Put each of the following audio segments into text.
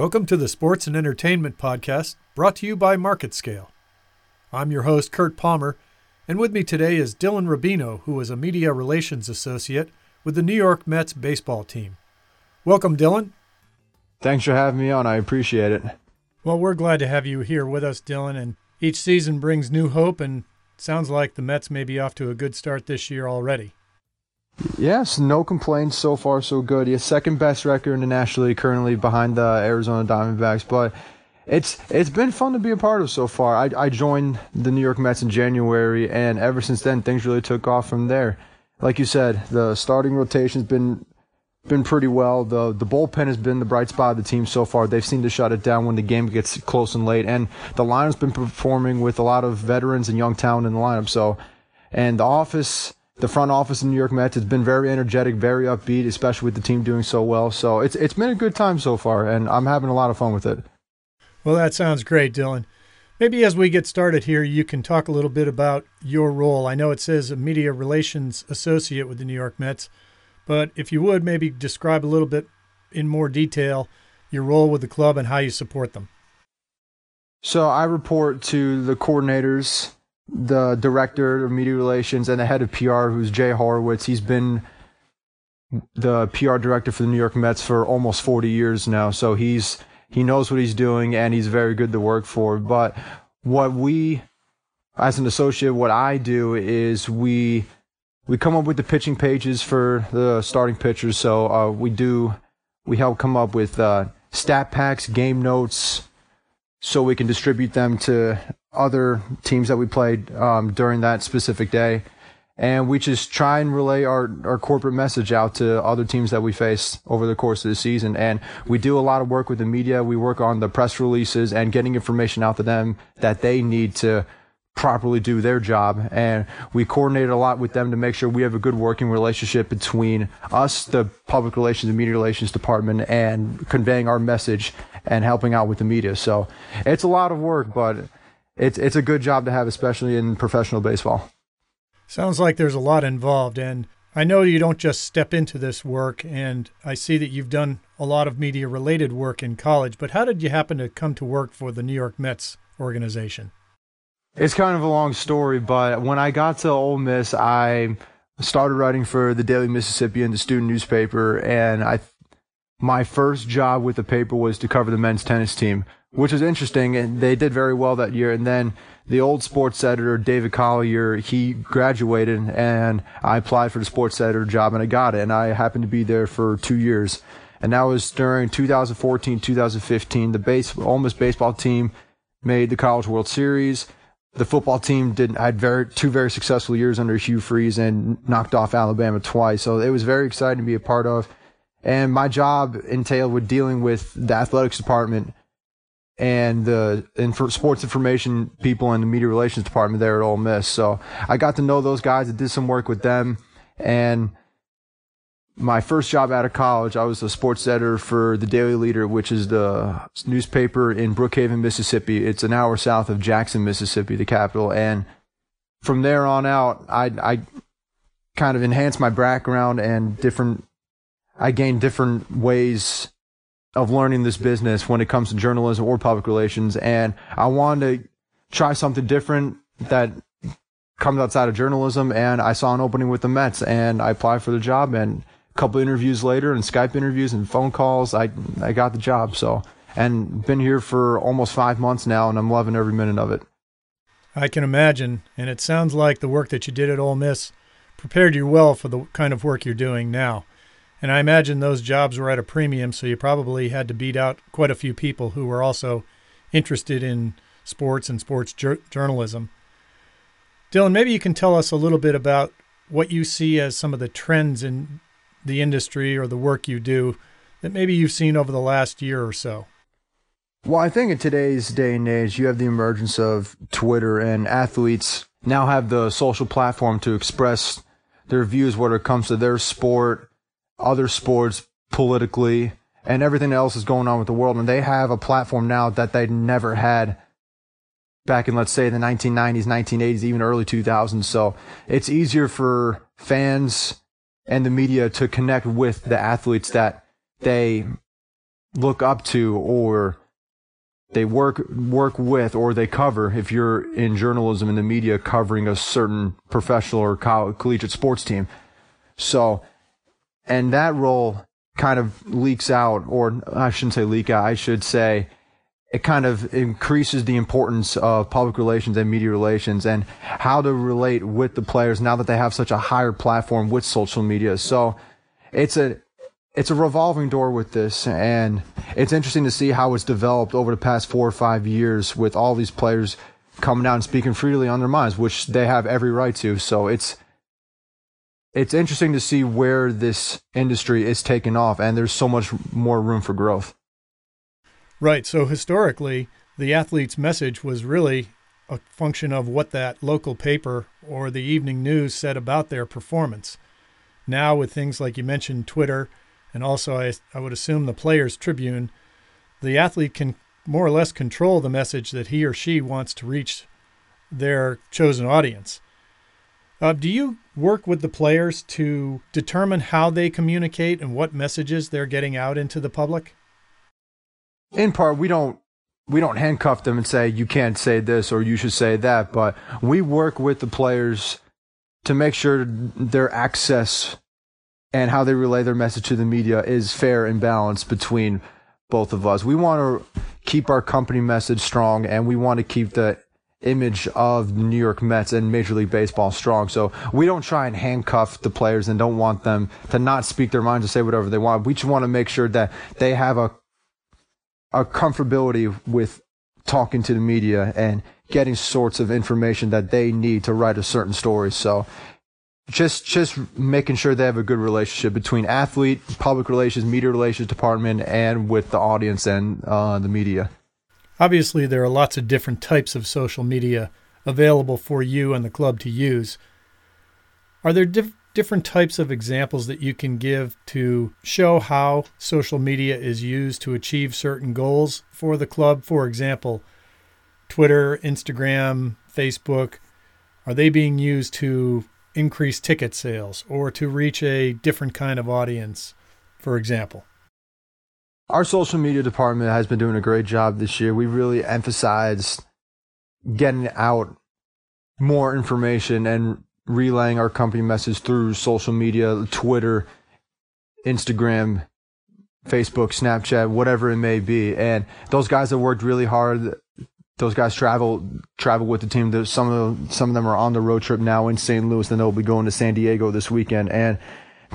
Welcome to the Sports and Entertainment Podcast, brought to you by MarketScale. I'm your host, Kurt Palmer, and with me today is Dylan Rubino, who is a Media Relations Associate with the New York Mets baseball team. Welcome, Dylan. Thanks for having me on. I appreciate it. Well, we're glad to have you here with us, Dylan, and each season brings new hope, and sounds like the Mets may be off to a good start this year already. Yes, no complaints so far, so good. He has second best record in the National League currently behind the Arizona Diamondbacks, but it's it's been fun to be a part of so far. I, I joined the New York Mets in January, and ever since then, things really took off from there. Like you said, the starting rotation's been been pretty well. The the bullpen has been the bright spot of the team so far. They've seemed to shut it down when the game gets close and late, and the lineup's been performing with a lot of veterans and young talent in the lineup. So, and the office the front office in New York Mets has been very energetic, very upbeat, especially with the team doing so well. So it's it's been a good time so far, and I'm having a lot of fun with it. Well, that sounds great, Dylan. Maybe as we get started here, you can talk a little bit about your role. I know it says a media relations associate with the New York Mets, but if you would maybe describe a little bit in more detail your role with the club and how you support them. So I report to the coordinators the director of media relations and the head of PR, who's Jay Horwitz. He's been the PR director for the New York Mets for almost 40 years now, so he's he knows what he's doing and he's very good to work for. But what we, as an associate, what I do is we we come up with the pitching pages for the starting pitchers. So uh, we do we help come up with uh, stat packs, game notes, so we can distribute them to other teams that we played um, during that specific day. And we just try and relay our, our corporate message out to other teams that we face over the course of the season. And we do a lot of work with the media. We work on the press releases and getting information out to them that they need to properly do their job. And we coordinate a lot with them to make sure we have a good working relationship between us, the public relations and media relations department, and conveying our message and helping out with the media. So it's a lot of work, but it's it's a good job to have, especially in professional baseball. Sounds like there's a lot involved, and I know you don't just step into this work, and I see that you've done a lot of media related work in college. But how did you happen to come to work for the New York Mets organization? It's kind of a long story, but when I got to Ole Miss, I started writing for the Daily Mississippian, the student newspaper, and I my first job with the paper was to cover the men's tennis team which was interesting. And they did very well that year. And then the old sports editor, David Collier, he graduated and I applied for the sports editor job and I got it. And I happened to be there for two years. And that was during 2014, 2015. The base, Ole Miss baseball team made the College World Series. The football team did I had very two very successful years under Hugh Freeze and knocked off Alabama twice. So it was very exciting to be a part of. And my job entailed with dealing with the athletics department and the and for sports information people in the media relations department there at Ole Miss. So I got to know those guys. I did some work with them, and my first job out of college, I was a sports editor for the Daily Leader, which is the newspaper in Brookhaven, Mississippi. It's an hour south of Jackson, Mississippi, the capital. And from there on out, I I kind of enhanced my background and different. I gained different ways of learning this business when it comes to journalism or public relations. And I wanted to try something different that comes outside of journalism. And I saw an opening with the Mets and I applied for the job. And a couple interviews later and Skype interviews and phone calls, I, I got the job. So, and been here for almost five months now and I'm loving every minute of it. I can imagine. And it sounds like the work that you did at Ole Miss prepared you well for the kind of work you're doing now. And I imagine those jobs were at a premium, so you probably had to beat out quite a few people who were also interested in sports and sports jur- journalism. Dylan, maybe you can tell us a little bit about what you see as some of the trends in the industry or the work you do that maybe you've seen over the last year or so. Well, I think in today's day and age, you have the emergence of Twitter, and athletes now have the social platform to express their views when it comes to their sport other sports politically and everything else is going on with the world. And they have a platform now that they never had back in, let's say, the 1990s, 1980s, even early 2000s. So it's easier for fans and the media to connect with the athletes that they look up to or they work work with or they cover if you're in journalism in the media covering a certain professional or collegiate sports team. So, and that role kind of leaks out, or I shouldn't say leak out, I should say it kind of increases the importance of public relations and media relations and how to relate with the players now that they have such a higher platform with social media. So it's a it's a revolving door with this, and it's interesting to see how it's developed over the past four or five years with all these players coming out and speaking freely on their minds, which they have every right to. So it's it's interesting to see where this industry is taking off, and there's so much more room for growth. Right. So historically, the athlete's message was really a function of what that local paper or the evening news said about their performance. Now, with things like you mentioned, Twitter, and also I, I would assume the Players Tribune, the athlete can more or less control the message that he or she wants to reach their chosen audience. Uh, do you work with the players to determine how they communicate and what messages they're getting out into the public? In part, we don't we don't handcuff them and say you can't say this or you should say that, but we work with the players to make sure their access and how they relay their message to the media is fair and balanced between both of us. We want to keep our company message strong and we want to keep the image of the New York Mets and Major League Baseball strong. So we don't try and handcuff the players and don't want them to not speak their minds and say whatever they want. We just want to make sure that they have a a comfortability with talking to the media and getting sorts of information that they need to write a certain story. So just just making sure they have a good relationship between athlete, public relations, media relations department, and with the audience and uh, the media. Obviously, there are lots of different types of social media available for you and the club to use. Are there diff- different types of examples that you can give to show how social media is used to achieve certain goals for the club? For example, Twitter, Instagram, Facebook, are they being used to increase ticket sales or to reach a different kind of audience, for example? Our social media department has been doing a great job this year. We really emphasized getting out more information and relaying our company message through social media, Twitter, Instagram, Facebook, Snapchat, whatever it may be. And those guys have worked really hard. Those guys travel travel with the team. Some of them, some of them are on the road trip now in St. Louis. Then they'll be going to San Diego this weekend. And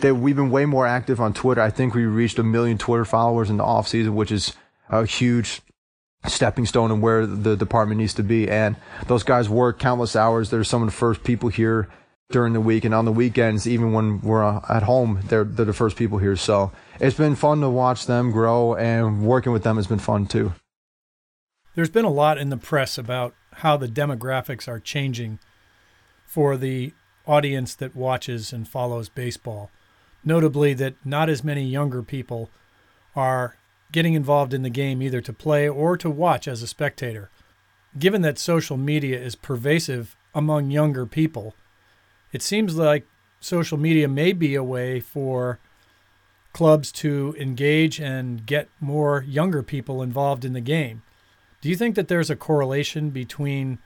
they, we've been way more active on Twitter. I think we reached a million Twitter followers in the off season, which is a huge stepping stone and where the department needs to be. And those guys work countless hours. They're some of the first people here during the week and on the weekends, even when we're at home, they're, they're the first people here. So it's been fun to watch them grow and working with them has been fun too. There's been a lot in the press about how the demographics are changing for the audience that watches and follows baseball. Notably, that not as many younger people are getting involved in the game either to play or to watch as a spectator. Given that social media is pervasive among younger people, it seems like social media may be a way for clubs to engage and get more younger people involved in the game. Do you think that there's a correlation between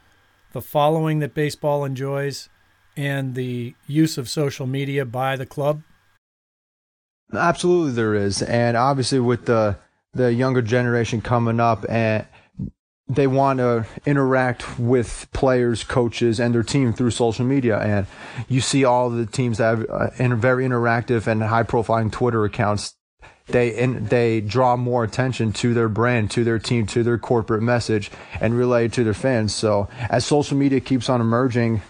the following that baseball enjoys and the use of social media by the club? Absolutely, there is, and obviously with the the younger generation coming up, and they want to interact with players, coaches, and their team through social media. And you see all the teams that have uh, very interactive and high profiling Twitter accounts. They in, they draw more attention to their brand, to their team, to their corporate message, and relay it to their fans. So as social media keeps on emerging,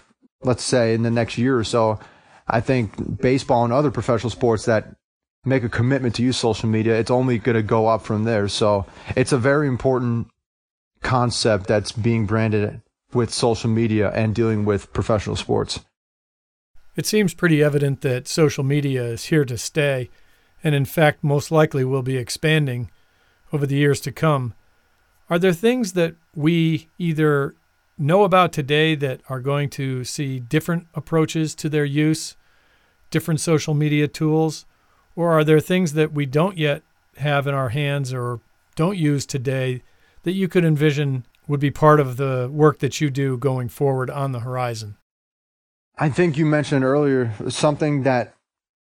let's say in the next year or so, I think baseball and other professional sports that make a commitment to use social media, it's only going to go up from there. So it's a very important concept that's being branded with social media and dealing with professional sports. It seems pretty evident that social media is here to stay, and in fact, most likely will be expanding over the years to come. Are there things that we either know about today that are going to see different approaches to their use, different social media tools, or are there things that we don't yet have in our hands or don't use today that you could envision would be part of the work that you do going forward on the horizon? I think you mentioned earlier something that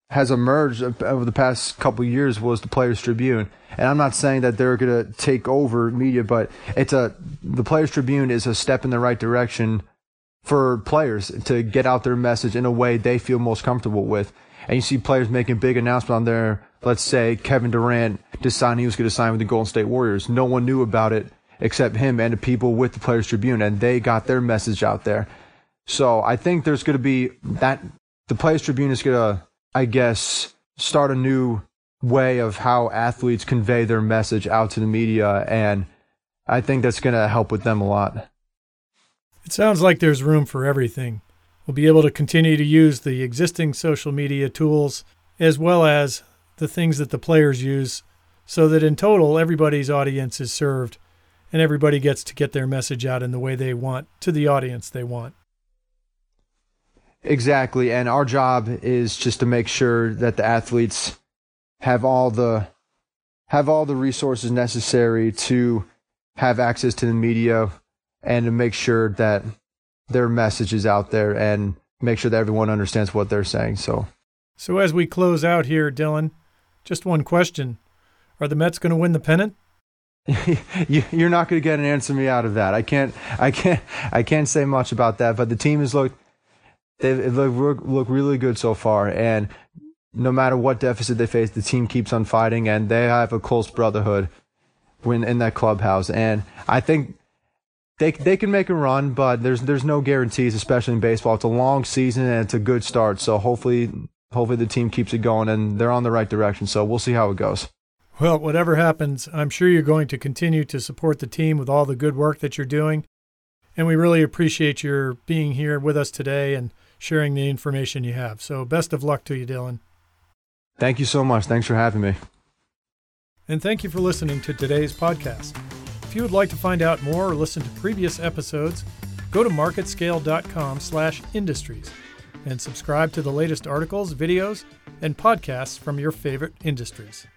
has emerged over the past couple years was the Players Tribune, and I'm not saying that they're going to take over media, but it's a the Players Tribune is a step in the right direction for players to get out their message in a way they feel most comfortable with. And you see players making big announcements on there. Let's say Kevin Durant decided he was going to sign with the Golden State Warriors. No one knew about it except him and the people with the Players Tribune, and they got their message out there. So I think there's going to be that the Players Tribune is going to, I guess, start a new way of how athletes convey their message out to the media, and I think that's going to help with them a lot. It sounds like there's room for everything. We'll be able to continue to use the existing social media tools as well as the things that the players use so that in total everybody's audience is served and everybody gets to get their message out in the way they want to the audience they want. Exactly. And our job is just to make sure that the athletes have all the have all the resources necessary to have access to the media and to make sure that their messages out there and make sure that everyone understands what they're saying. So So as we close out here, Dylan, just one question. Are the Mets going to win the pennant? You're not going to get an answer me out of that. I can't. I can't. I can't say much about that. But the team has looked. They look look really good so far, and no matter what deficit they face, the team keeps on fighting, and they have a close brotherhood when in that clubhouse. And I think they they can make a run, but there's there's no guarantees, especially in baseball. It's a long season and it's a good start. So hopefully hopefully the team keeps it going and they're on the right direction. So we'll see how it goes. Well, whatever happens, I'm sure you're going to continue to support the team with all the good work that you're doing. And we really appreciate your being here with us today and sharing the information you have. So, best of luck to you, Dylan. Thank you so much. Thanks for having me. And thank you for listening to today's podcast. If you would like to find out more or listen to previous episodes, go to marketscale.com/industries and subscribe to the latest articles, videos, and podcasts from your favorite industries.